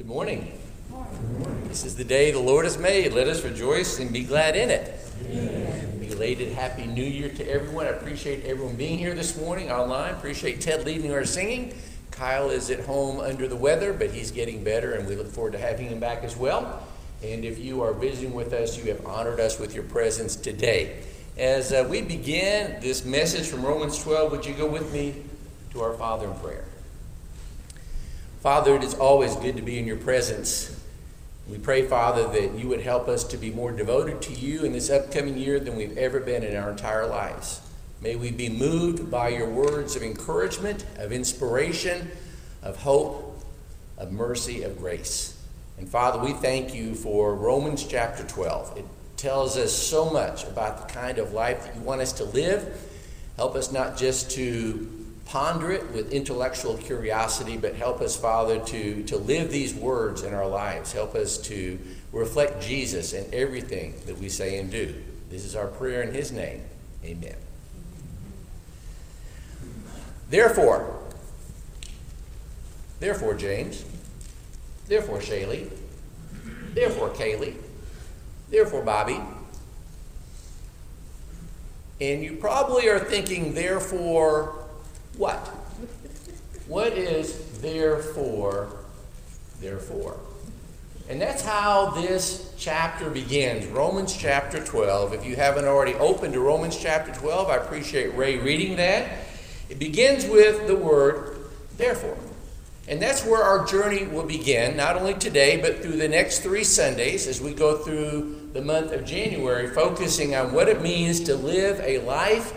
Good morning. This is the day the Lord has made. Let us rejoice and be glad in it. Belated Happy New Year to everyone. I appreciate everyone being here this morning online. Appreciate Ted leading our singing. Kyle is at home under the weather, but he's getting better, and we look forward to having him back as well. And if you are visiting with us, you have honored us with your presence today. As uh, we begin this message from Romans 12, would you go with me to our Father in prayer? Father, it is always good to be in your presence. We pray, Father, that you would help us to be more devoted to you in this upcoming year than we've ever been in our entire lives. May we be moved by your words of encouragement, of inspiration, of hope, of mercy, of grace. And Father, we thank you for Romans chapter 12. It tells us so much about the kind of life that you want us to live. Help us not just to ponder it with intellectual curiosity, but help us, Father, to, to live these words in our lives. Help us to reflect Jesus in everything that we say and do. This is our prayer in His name. Amen. Therefore, therefore, James, therefore, Shaylee, therefore, Kaylee, therefore, Bobby, and you probably are thinking, therefore, what? What is therefore, therefore? And that's how this chapter begins. Romans chapter 12. If you haven't already opened to Romans chapter 12, I appreciate Ray reading that. It begins with the word therefore. And that's where our journey will begin, not only today, but through the next three Sundays as we go through the month of January, focusing on what it means to live a life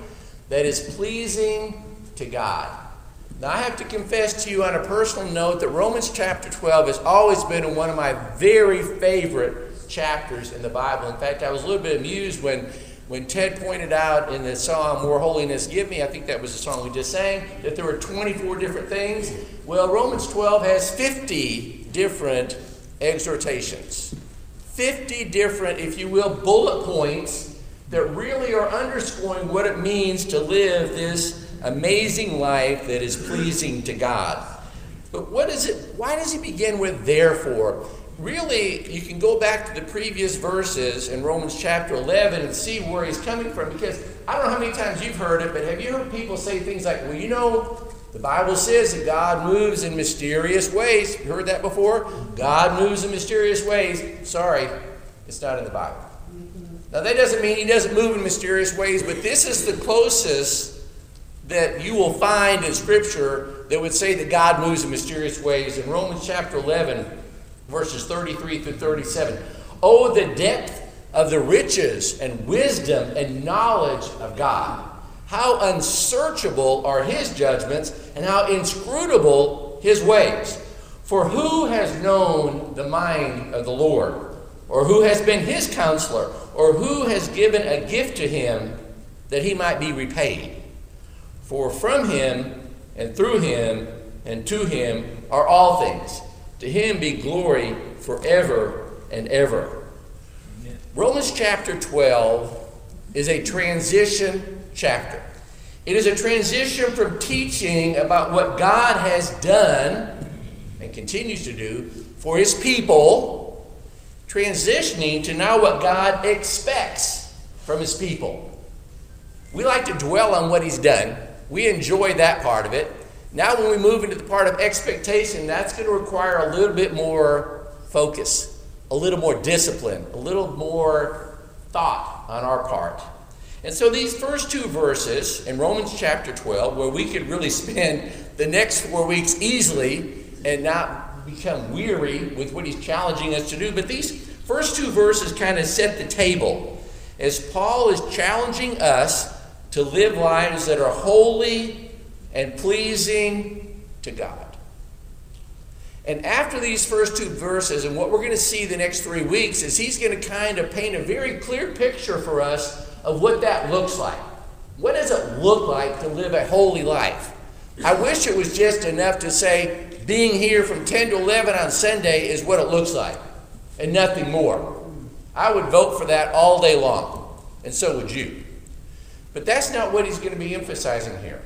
that is pleasing to God. Now, I have to confess to you on a personal note that Romans chapter 12 has always been one of my very favorite chapters in the Bible. In fact, I was a little bit amused when, when Ted pointed out in the song More Holiness Give Me, I think that was the song we just sang, that there were 24 different things. Well, Romans 12 has 50 different exhortations. 50 different, if you will, bullet points that really are underscoring what it means to live this amazing life that is pleasing to God. But what is it? Why does he begin with therefore? Really, you can go back to the previous verses in Romans chapter 11 and see where he's coming from because I don't know how many times you've heard it, but have you heard people say things like, well, you know, the Bible says that God moves in mysterious ways. You heard that before? God moves in mysterious ways. Sorry, it's not in the Bible. Now, that doesn't mean he doesn't move in mysterious ways, but this is the closest that you will find in Scripture that would say that God moves in mysterious ways. In Romans chapter 11, verses 33 through 37. Oh, the depth of the riches and wisdom and knowledge of God. How unsearchable are his judgments and how inscrutable his ways. For who has known the mind of the Lord? Or who has been his counselor? Or who has given a gift to him that he might be repaid? For from him and through him and to him are all things. To him be glory forever and ever. Amen. Romans chapter 12 is a transition chapter. It is a transition from teaching about what God has done and continues to do for his people, transitioning to now what God expects from his people. We like to dwell on what he's done we enjoy that part of it. Now, when we move into the part of expectation, that's going to require a little bit more focus, a little more discipline, a little more thought on our part. And so, these first two verses in Romans chapter 12, where we could really spend the next four weeks easily and not become weary with what he's challenging us to do, but these first two verses kind of set the table as Paul is challenging us to live lives that are holy and pleasing to God. And after these first two verses, and what we're going to see the next three weeks, is he's going to kind of paint a very clear picture for us of what that looks like. What does it look like to live a holy life? I wish it was just enough to say being here from 10 to 11 on Sunday is what it looks like, and nothing more. I would vote for that all day long, and so would you. But that's not what he's going to be emphasizing here.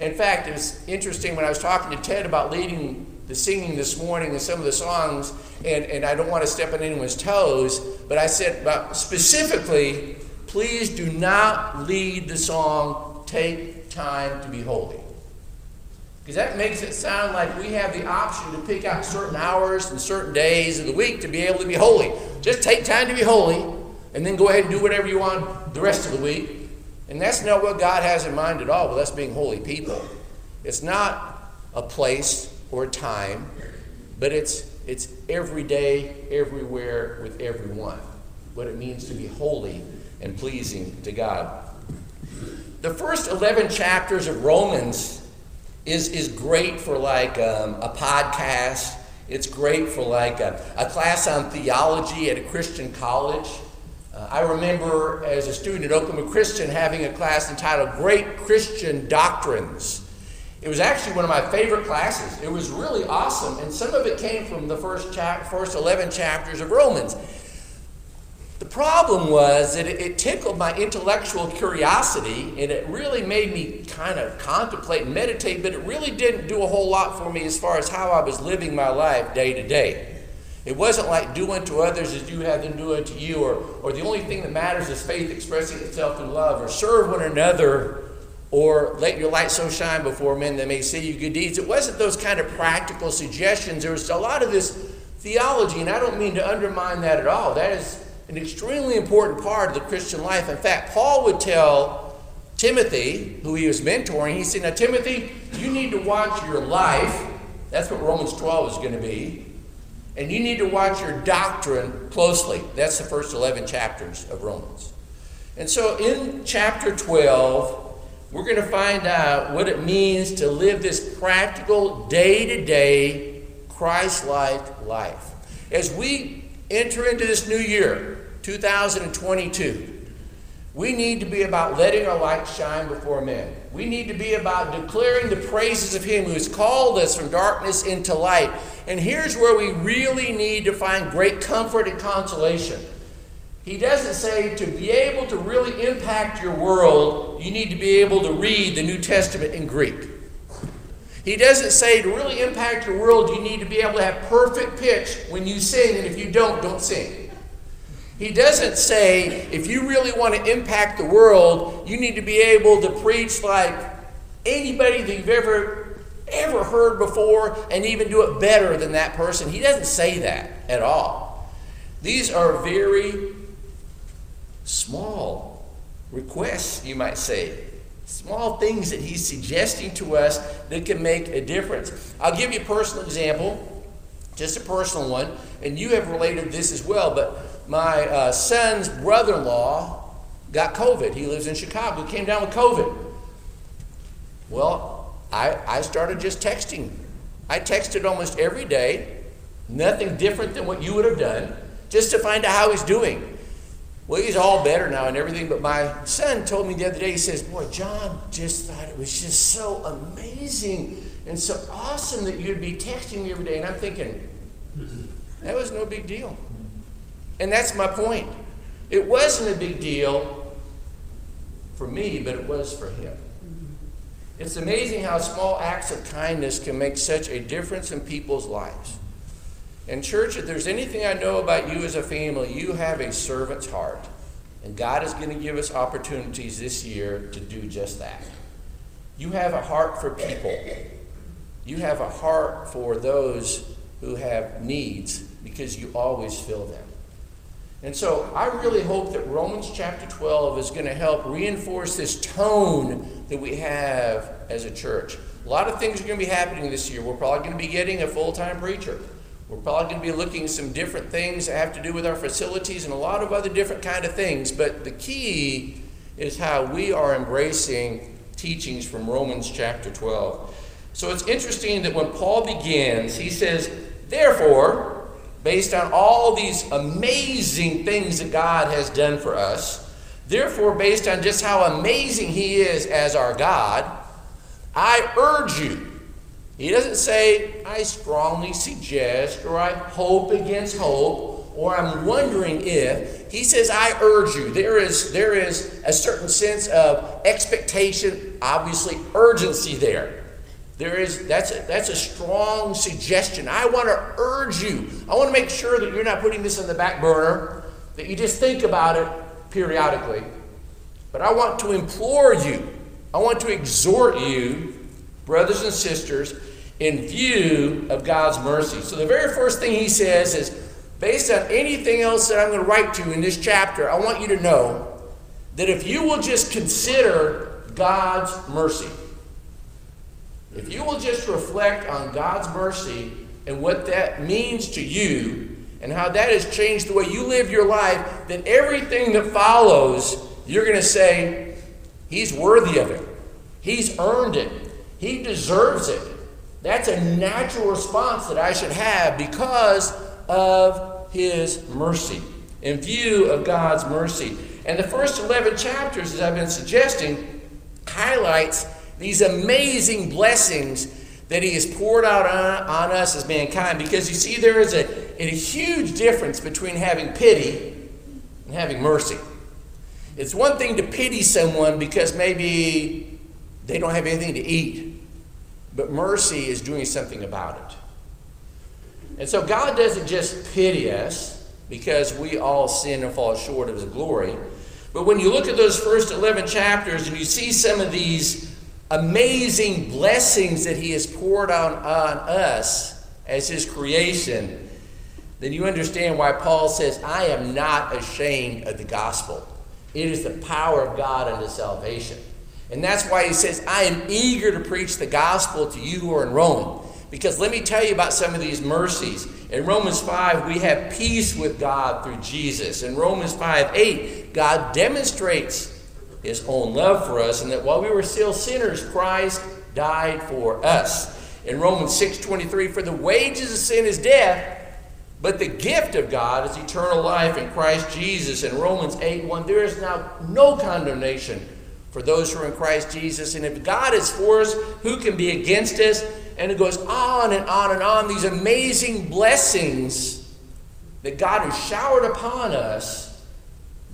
In fact, it was interesting when I was talking to Ted about leading the singing this morning and some of the songs, and, and I don't want to step on anyone's toes, but I said but specifically, please do not lead the song, Take Time to Be Holy. Because that makes it sound like we have the option to pick out certain hours and certain days of the week to be able to be holy. Just take time to be holy, and then go ahead and do whatever you want the rest of the week. And that's not what God has in mind at all with us being holy people. It's not a place or a time, but it's, it's every day, everywhere, with everyone. What it means to be holy and pleasing to God. The first 11 chapters of Romans is, is great for like um, a podcast. It's great for like a, a class on theology at a Christian college. Uh, I remember as a student at Oklahoma Christian having a class entitled Great Christian Doctrines. It was actually one of my favorite classes. It was really awesome, and some of it came from the first, chap- first 11 chapters of Romans. The problem was that it, it, tickled my intellectual curiosity and it really made me kind of contemplate and meditate, but it really didn't do a whole lot for me as far as how I was living my life day to day. It wasn't like do unto others as you have them do unto you, or, or the only thing that matters is faith expressing itself in love, or serve one another, or let your light so shine before men that they may see you good deeds. It wasn't those kind of practical suggestions. There was a lot of this theology, and I don't mean to undermine that at all. That is an extremely important part of the Christian life. In fact, Paul would tell Timothy, who he was mentoring, he said, Now, Timothy, you need to watch your life. That's what Romans 12 is going to be. And you need to watch your doctrine closely. That's the first 11 chapters of Romans. And so in chapter 12, we're going to find out what it means to live this practical, day to day, Christ like life. As we enter into this new year, 2022, we need to be about letting our light shine before men. We need to be about declaring the praises of Him who has called us from darkness into light. And here's where we really need to find great comfort and consolation. He doesn't say to be able to really impact your world, you need to be able to read the New Testament in Greek. He doesn't say to really impact your world, you need to be able to have perfect pitch when you sing, and if you don't, don't sing. He doesn't say, if you really want to impact the world, you need to be able to preach like anybody that you've ever, ever heard before and even do it better than that person. He doesn't say that at all. These are very small requests, you might say. Small things that he's suggesting to us that can make a difference. I'll give you a personal example, just a personal one, and you have related this as well, but my uh, son's brother in law got COVID. He lives in Chicago, he came down with COVID. Well, I, I started just texting. I texted almost every day, nothing different than what you would have done, just to find out how he's doing. Well, he's all better now and everything, but my son told me the other day, he says, Boy, John just thought it was just so amazing and so awesome that you'd be texting me every day. And I'm thinking, that was no big deal. And that's my point. It wasn't a big deal for me, but it was for him. Mm-hmm. It's amazing how small acts of kindness can make such a difference in people's lives. And, church, if there's anything I know about you as a family, you have a servant's heart. And God is going to give us opportunities this year to do just that. You have a heart for people, you have a heart for those who have needs because you always fill them. And so I really hope that Romans chapter 12 is going to help reinforce this tone that we have as a church. A lot of things are going to be happening this year. We're probably going to be getting a full time preacher. We're probably going to be looking at some different things that have to do with our facilities and a lot of other different kind of things. But the key is how we are embracing teachings from Romans chapter 12. So it's interesting that when Paul begins, he says, Therefore, based on all these amazing things that God has done for us. Therefore, based on just how amazing He is as our God, I urge you. He doesn't say, I strongly suggest, or I hope against hope, or I'm wondering if. He says, I urge you. There is, there is a certain sense of expectation, obviously, urgency there. There is that's a, that's a strong suggestion. I want to urge you. I want to make sure that you're not putting this on the back burner, that you just think about it periodically. But I want to implore you. I want to exhort you, brothers and sisters, in view of God's mercy. So the very first thing he says is based on anything else that I'm going to write to you in this chapter, I want you to know that if you will just consider God's mercy, if you will just reflect on God's mercy and what that means to you and how that has changed the way you live your life, then everything that follows, you're going to say, He's worthy of it. He's earned it. He deserves it. That's a natural response that I should have because of His mercy, in view of God's mercy. And the first 11 chapters, as I've been suggesting, highlights these amazing blessings that he has poured out on, on us as mankind. Because you see, there is a, a huge difference between having pity and having mercy. It's one thing to pity someone because maybe they don't have anything to eat, but mercy is doing something about it. And so God doesn't just pity us because we all sin and fall short of his glory. But when you look at those first 11 chapters and you see some of these amazing blessings that He has poured on, on us as His creation, then you understand why Paul says, I am not ashamed of the gospel. It is the power of God unto salvation. And that's why he says, I am eager to preach the gospel to you who are in Rome. Because let me tell you about some of these mercies. In Romans 5, we have peace with God through Jesus. In Romans 5 8, God demonstrates his own love for us, and that while we were still sinners, Christ died for us. In Romans 6:23, for the wages of sin is death, but the gift of God is eternal life in Christ Jesus. In Romans 8:1, there is now no condemnation for those who are in Christ Jesus. And if God is for us, who can be against us? And it goes on and on and on. These amazing blessings that God has showered upon us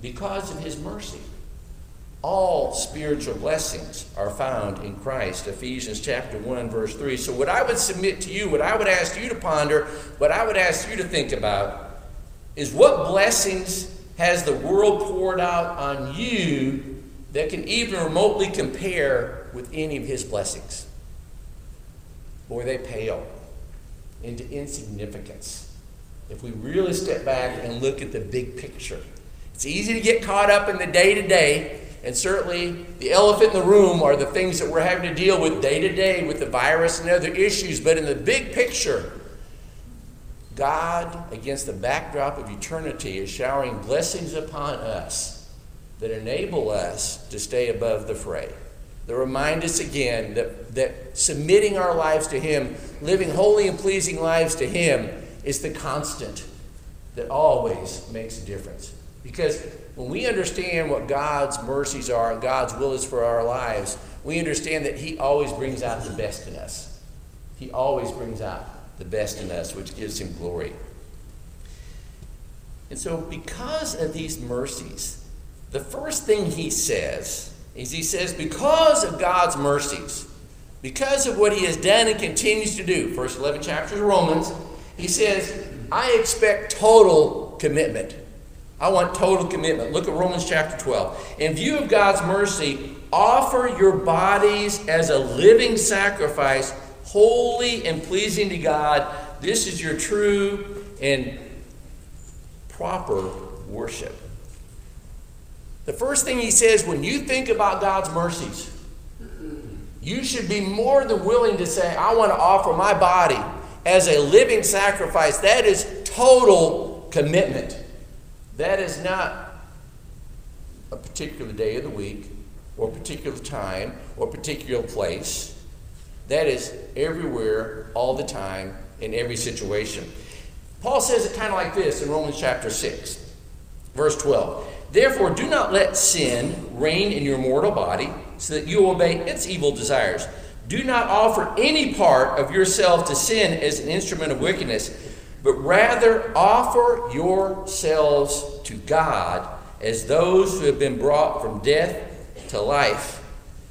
because of his mercy all spiritual blessings are found in Christ. Ephesians chapter 1, verse 3. So, what I would submit to you, what I would ask you to ponder, what I would ask you to think about is what blessings has the world poured out on you that can even remotely compare with any of his blessings? Boy, they pale into insignificance if we really step back and look at the big picture. It's easy to get caught up in the day to day and certainly, the elephant in the room are the things that we're having to deal with day to day with the virus and other issues. But in the big picture, God, against the backdrop of eternity, is showering blessings upon us that enable us to stay above the fray. That remind us again that, that submitting our lives to Him, living holy and pleasing lives to Him, is the constant that always makes a difference. Because when we understand what God's mercies are and God's will is for our lives, we understand that He always brings out the best in us. He always brings out the best in us, which gives Him glory. And so, because of these mercies, the first thing He says is He says, because of God's mercies, because of what He has done and continues to do, first 11 chapters of Romans, He says, I expect total commitment. I want total commitment. Look at Romans chapter 12. In view of God's mercy, offer your bodies as a living sacrifice, holy and pleasing to God. This is your true and proper worship. The first thing he says when you think about God's mercies, you should be more than willing to say, I want to offer my body as a living sacrifice. That is total commitment. That is not a particular day of the week, or particular time, or particular place. That is everywhere, all the time, in every situation. Paul says it kind of like this in Romans chapter 6, verse 12. Therefore, do not let sin reign in your mortal body, so that you obey its evil desires. Do not offer any part of yourself to sin as an instrument of wickedness but rather offer yourselves to God as those who have been brought from death to life.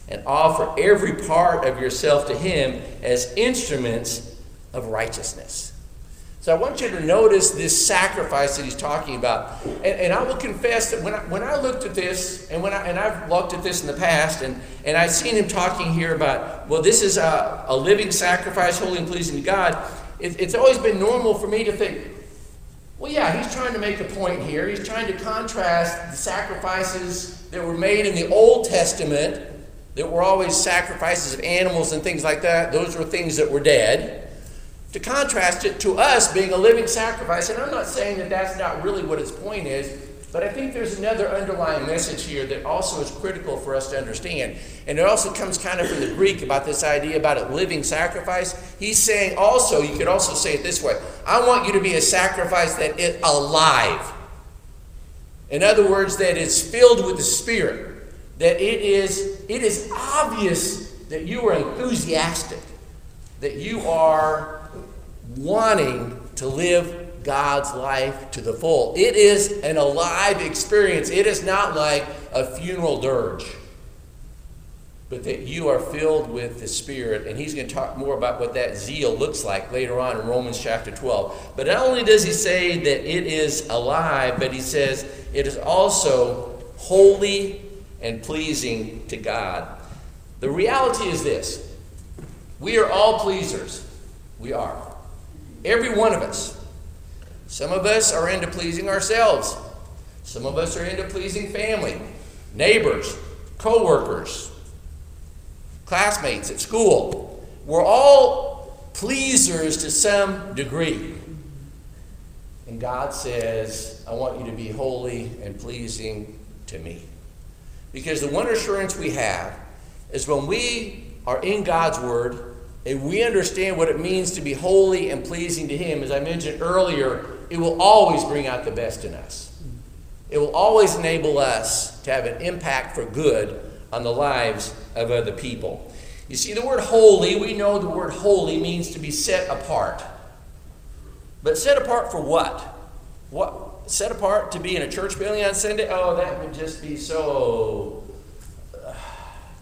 and offer every part of yourself to Him as instruments of righteousness. So I want you to notice this sacrifice that he's talking about. And, and I will confess that when I, when I looked at this, and, when I, and I've looked at this in the past, and, and I've seen him talking here about, well, this is a, a living sacrifice, holy and pleasing to God, it, it's always been normal for me to think, well, yeah, he's trying to make a point here. He's trying to contrast the sacrifices that were made in the Old Testament, that were always sacrifices of animals and things like that. Those were things that were dead to contrast it to us being a living sacrifice. And I'm not saying that that's not really what his point is, but I think there's another underlying message here that also is critical for us to understand. And it also comes kind of from the Greek about this idea about a living sacrifice. He's saying also, you could also say it this way I want you to be a sacrifice that is alive. In other words, that is filled with the Spirit. That it is, it is obvious that you are enthusiastic, that you are wanting to live God's life to the full. It is an alive experience. It is not like a funeral dirge, but that you are filled with the Spirit. And he's going to talk more about what that zeal looks like later on in Romans chapter 12. But not only does he say that it is alive, but he says it is also holy and pleasing to God. The reality is this we are all pleasers. We are. Every one of us. Some of us are into pleasing ourselves. Some of us are into pleasing family, neighbors, co workers, classmates at school. We're all pleasers to some degree. And God says, I want you to be holy and pleasing to me. Because the one assurance we have is when we are in God's Word, and we understand what it means to be holy and pleasing to Him, as I mentioned earlier, it will always bring out the best in us. It will always enable us to have an impact for good on the lives of other people. You see, the word holy, we know the word holy means to be set apart. But set apart for what? What? Set apart to be in a church building on Sunday? Oh, that would just be so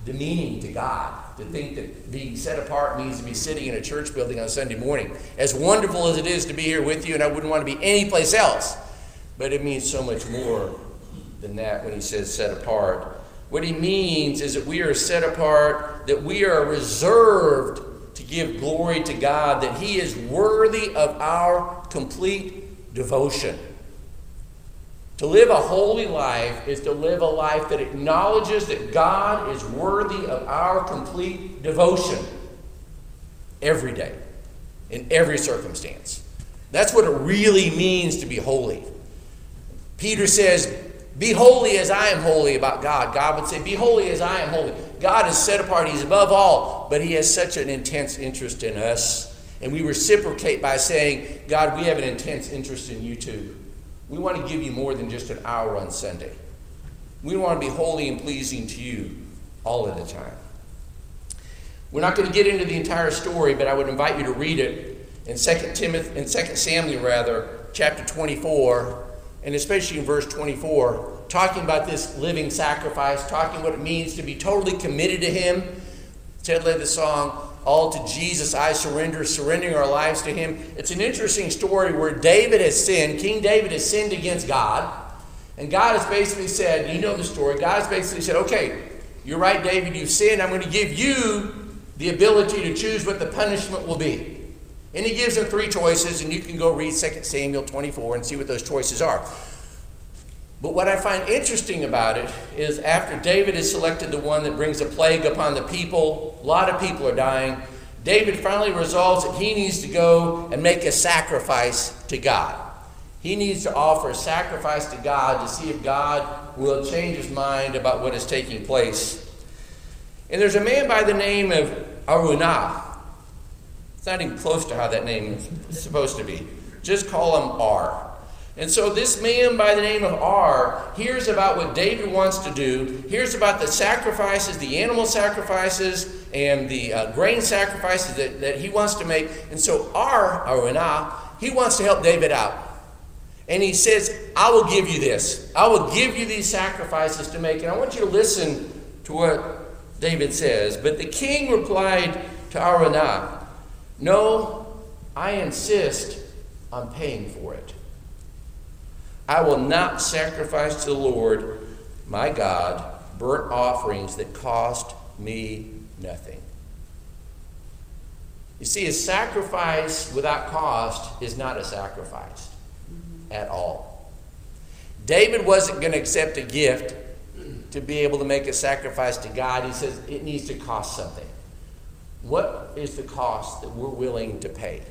demeaning to God to think that being set apart means to be sitting in a church building on Sunday morning. As wonderful as it is to be here with you, and I wouldn't want to be anyplace else, but it means so much more than that when he says set apart. What he means is that we are set apart, that we are reserved to give glory to God, that he is worthy of our complete devotion. To live a holy life is to live a life that acknowledges that God is worthy of our complete devotion every day, in every circumstance. That's what it really means to be holy. Peter says, Be holy as I am holy about God. God would say, Be holy as I am holy. God is set apart, He's above all, but He has such an intense interest in us. And we reciprocate by saying, God, we have an intense interest in you too. We want to give you more than just an hour on Sunday. We want to be holy and pleasing to you all of the time. We're not going to get into the entire story, but I would invite you to read it in 2 Timothy in 2 Samuel rather, chapter 24, and especially in verse 24, talking about this living sacrifice, talking what it means to be totally committed to him. Ted led the song, all to Jesus I surrender, surrendering our lives to Him. It's an interesting story where David has sinned. King David has sinned against God. And God has basically said, you know the story, God has basically said, okay, you're right, David, you've sinned. I'm going to give you the ability to choose what the punishment will be. And he gives him three choices, and you can go read 2 Samuel 24 and see what those choices are. But what I find interesting about it is after David has selected the one that brings a plague upon the people, a lot of people are dying. David finally resolves that he needs to go and make a sacrifice to God. He needs to offer a sacrifice to God to see if God will change his mind about what is taking place. And there's a man by the name of Arunah. It's not even close to how that name is supposed to be. Just call him R. And so this man by the name of R hears about what David wants to do, hears about the sacrifices, the animal sacrifices, and the uh, grain sacrifices that, that he wants to make. And so R, Araunah, he wants to help David out. And he says, I will give you this. I will give you these sacrifices to make. And I want you to listen to what David says, But the king replied to Araunah, No, I insist on paying for it. I will not sacrifice to the Lord my God burnt offerings that cost me nothing. You see, a sacrifice without cost is not a sacrifice at all. David wasn't going to accept a gift to be able to make a sacrifice to God. He says it needs to cost something. What is the cost that we're willing to pay?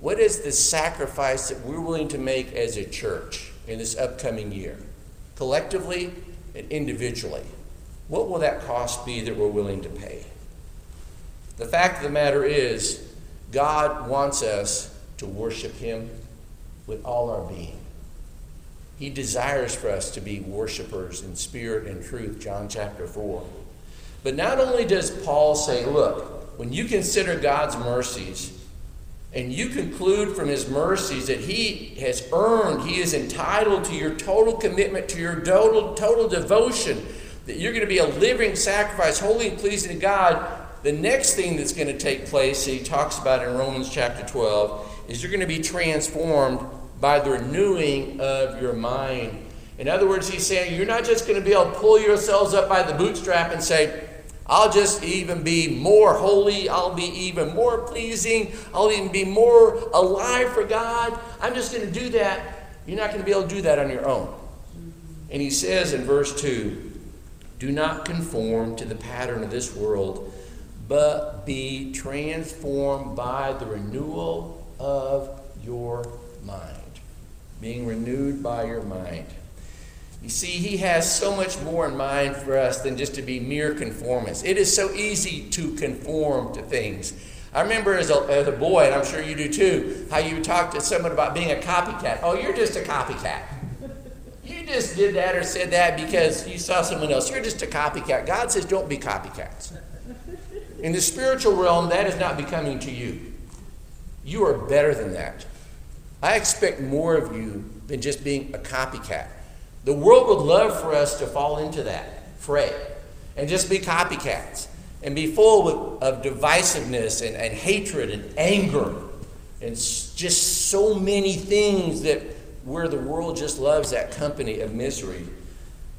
What is the sacrifice that we're willing to make as a church in this upcoming year? Collectively and individually. What will that cost be that we're willing to pay? The fact of the matter is, God wants us to worship Him with all our being. He desires for us to be worshipers in spirit and truth, John chapter 4. But not only does Paul say, look, when you consider God's mercies, and you conclude from his mercies that he has earned, he is entitled to your total commitment, to your total, total devotion, that you're going to be a living sacrifice, holy and pleasing to God. The next thing that's going to take place, that he talks about in Romans chapter 12, is you're going to be transformed by the renewing of your mind. In other words, he's saying you're not just going to be able to pull yourselves up by the bootstrap and say, I'll just even be more holy. I'll be even more pleasing. I'll even be more alive for God. I'm just going to do that. You're not going to be able to do that on your own. And he says in verse 2 Do not conform to the pattern of this world, but be transformed by the renewal of your mind. Being renewed by your mind. You see, he has so much more in mind for us than just to be mere conformists. It is so easy to conform to things. I remember as a, as a boy, and I'm sure you do too, how you talked to someone about being a copycat. Oh, you're just a copycat. You just did that or said that because you saw someone else. You're just a copycat. God says, don't be copycats. In the spiritual realm, that is not becoming to you. You are better than that. I expect more of you than just being a copycat. The world would love for us to fall into that fray and just be copycats and be full of divisiveness and, and hatred and anger and just so many things that where the world just loves that company of misery.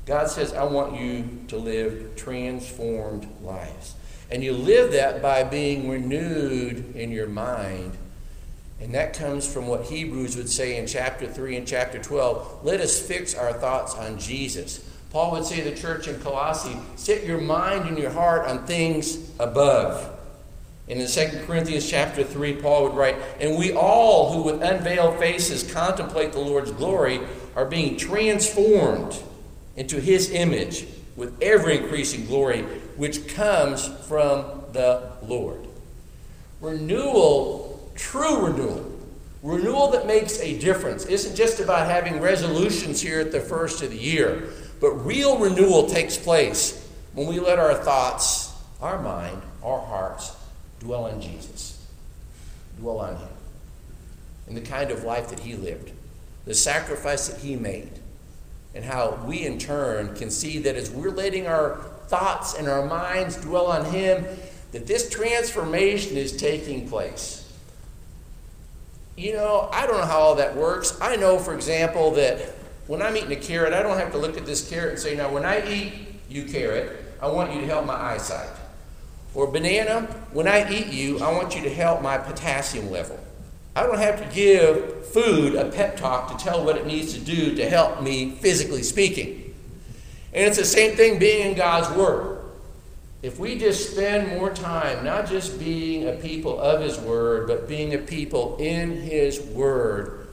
God says, I want you to live transformed lives. And you live that by being renewed in your mind and that comes from what Hebrews would say in chapter 3 and chapter 12. Let us fix our thoughts on Jesus. Paul would say to the church in Colossae, set your mind and your heart on things above. And in 2 Corinthians chapter 3, Paul would write, And we all who with unveiled faces contemplate the Lord's glory are being transformed into his image with ever increasing glory, which comes from the Lord. Renewal True renewal, renewal that makes a difference, isn't just about having resolutions here at the first of the year, but real renewal takes place when we let our thoughts, our mind, our hearts dwell on Jesus, dwell on Him, and the kind of life that He lived, the sacrifice that He made, and how we in turn can see that as we're letting our thoughts and our minds dwell on Him, that this transformation is taking place you know, I don't know how all that works. I know, for example, that when I'm eating a carrot, I don't have to look at this carrot and say, now, when I eat you, carrot, I want you to help my eyesight. Or banana, when I eat you, I want you to help my potassium level. I don't have to give food a pep talk to tell what it needs to do to help me physically speaking. And it's the same thing being in God's Word. If we just spend more time not just being a people of His Word, but being a people in His Word,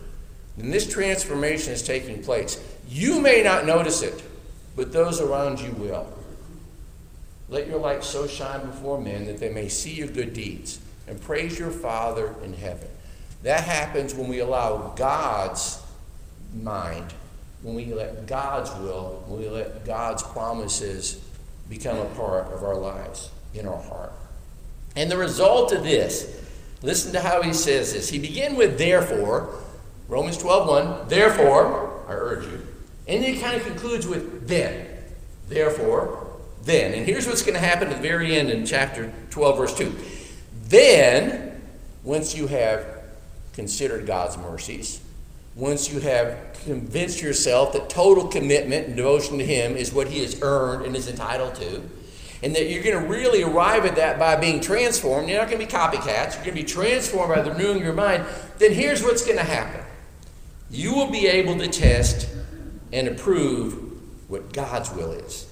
then this transformation is taking place. You may not notice it, but those around you will. Let your light so shine before men that they may see your good deeds and praise your Father in heaven. That happens when we allow God's mind, when we let God's will, when we let God's promises become a part of our lives in our heart. And the result of this, listen to how he says this. He began with therefore, Romans 12 1, therefore, I urge you. And then he kind of concludes with then. Therefore, then. And here's what's going to happen at the very end in chapter 12, verse 2. Then, once you have considered God's mercies, once you have convinced yourself that total commitment and devotion to Him is what He has earned and is entitled to, and that you're going to really arrive at that by being transformed, you're not going to be copycats, you're going to be transformed by the renewing of your mind, then here's what's going to happen. You will be able to test and approve what God's will is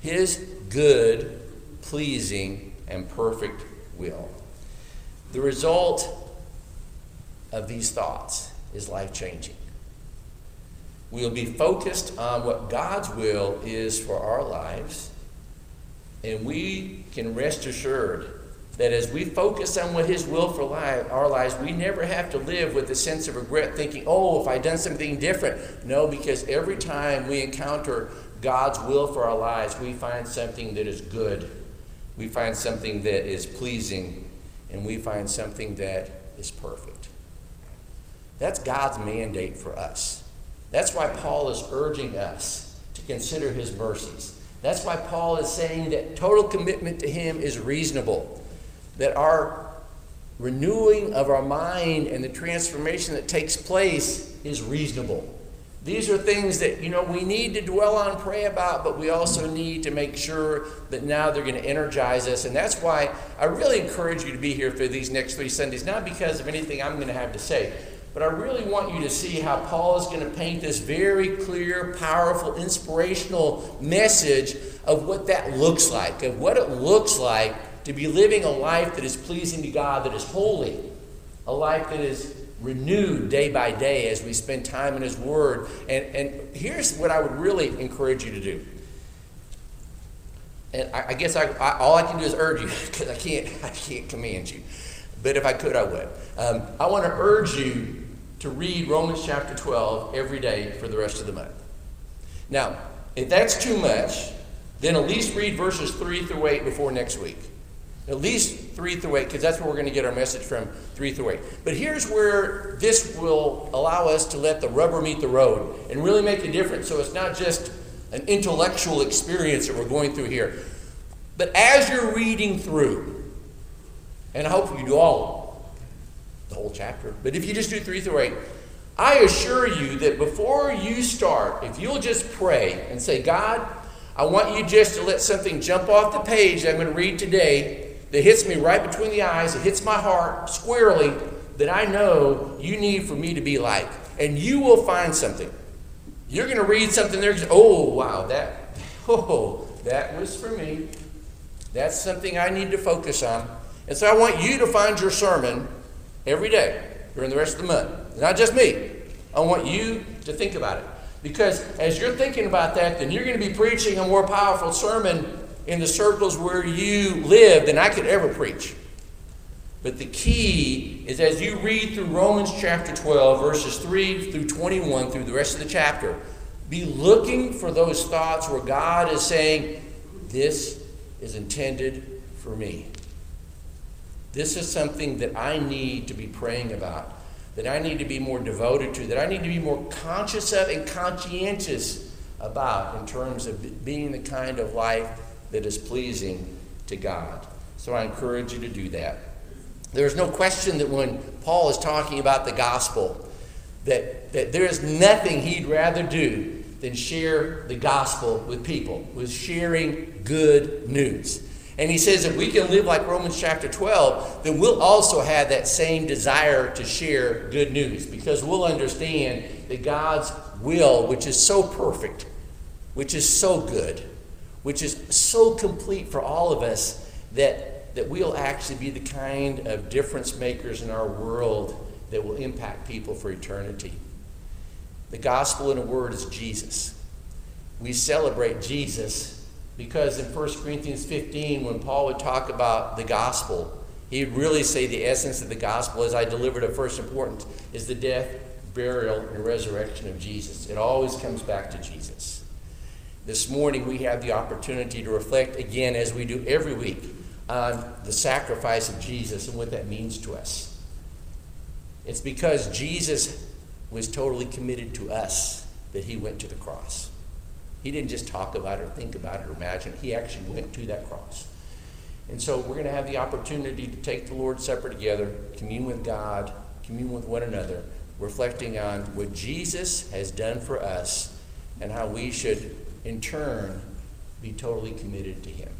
His good, pleasing, and perfect will. The result of these thoughts is life changing. We'll be focused on what God's will is for our lives, and we can rest assured that as we focus on what His will for life, our lives, we never have to live with a sense of regret thinking, oh, if I'd done something different. No, because every time we encounter God's will for our lives, we find something that is good, we find something that is pleasing, and we find something that is perfect. That's God's mandate for us. That's why Paul is urging us to consider his mercies. That's why Paul is saying that total commitment to him is reasonable, that our renewing of our mind and the transformation that takes place is reasonable. These are things that, you know, we need to dwell on, pray about, but we also need to make sure that now they're going to energize us. And that's why I really encourage you to be here for these next three Sundays, not because of anything I'm going to have to say, but I really want you to see how Paul is going to paint this very clear, powerful, inspirational message of what that looks like, of what it looks like to be living a life that is pleasing to God, that is holy, a life that is renewed day by day as we spend time in His Word. And, and here's what I would really encourage you to do. And I, I guess I, I, all I can do is urge you because I can't, I can't command you. But if I could, I would. Um, I want to urge you to read Romans chapter 12 every day for the rest of the month. Now, if that's too much, then at least read verses 3 through 8 before next week. At least 3 through 8, because that's where we're going to get our message from 3 through 8. But here's where this will allow us to let the rubber meet the road and really make a difference. So it's not just an intellectual experience that we're going through here. But as you're reading through, and I hope you do all the whole chapter, but if you just do 3 through 8, I assure you that before you start, if you'll just pray and say, God, I want you just to let something jump off the page that I'm going to read today that hits me right between the eyes, it hits my heart squarely, that I know you need for me to be like. And you will find something. You're going to read something there, oh, wow, that, oh, that was for me. That's something I need to focus on. And so I want you to find your sermon every day during the rest of the month. Not just me. I want you to think about it. Because as you're thinking about that, then you're going to be preaching a more powerful sermon in the circles where you live than I could ever preach. But the key is as you read through Romans chapter 12, verses 3 through 21, through the rest of the chapter, be looking for those thoughts where God is saying, This is intended for me. This is something that I need to be praying about, that I need to be more devoted to, that I need to be more conscious of and conscientious about in terms of being the kind of life that is pleasing to God. So I encourage you to do that. There's no question that when Paul is talking about the gospel, that, that there is nothing he'd rather do than share the gospel with people, with sharing good news. And he says if we can live like Romans chapter 12, then we'll also have that same desire to share good news because we'll understand that God's will, which is so perfect, which is so good, which is so complete for all of us, that, that we'll actually be the kind of difference makers in our world that will impact people for eternity. The gospel, in a word, is Jesus. We celebrate Jesus because in 1 Corinthians 15, when Paul would talk about the gospel, he'd really say the essence of the gospel, as I delivered of first importance, is the death, burial, and resurrection of Jesus. It always comes back to Jesus. This morning, we have the opportunity to reflect again, as we do every week, on the sacrifice of Jesus and what that means to us. It's because Jesus was totally committed to us that he went to the cross. He didn't just talk about it or think about it or imagine it. He actually went to that cross. And so we're going to have the opportunity to take the Lord's Supper together, commune with God, commune with one another, reflecting on what Jesus has done for us and how we should, in turn, be totally committed to Him.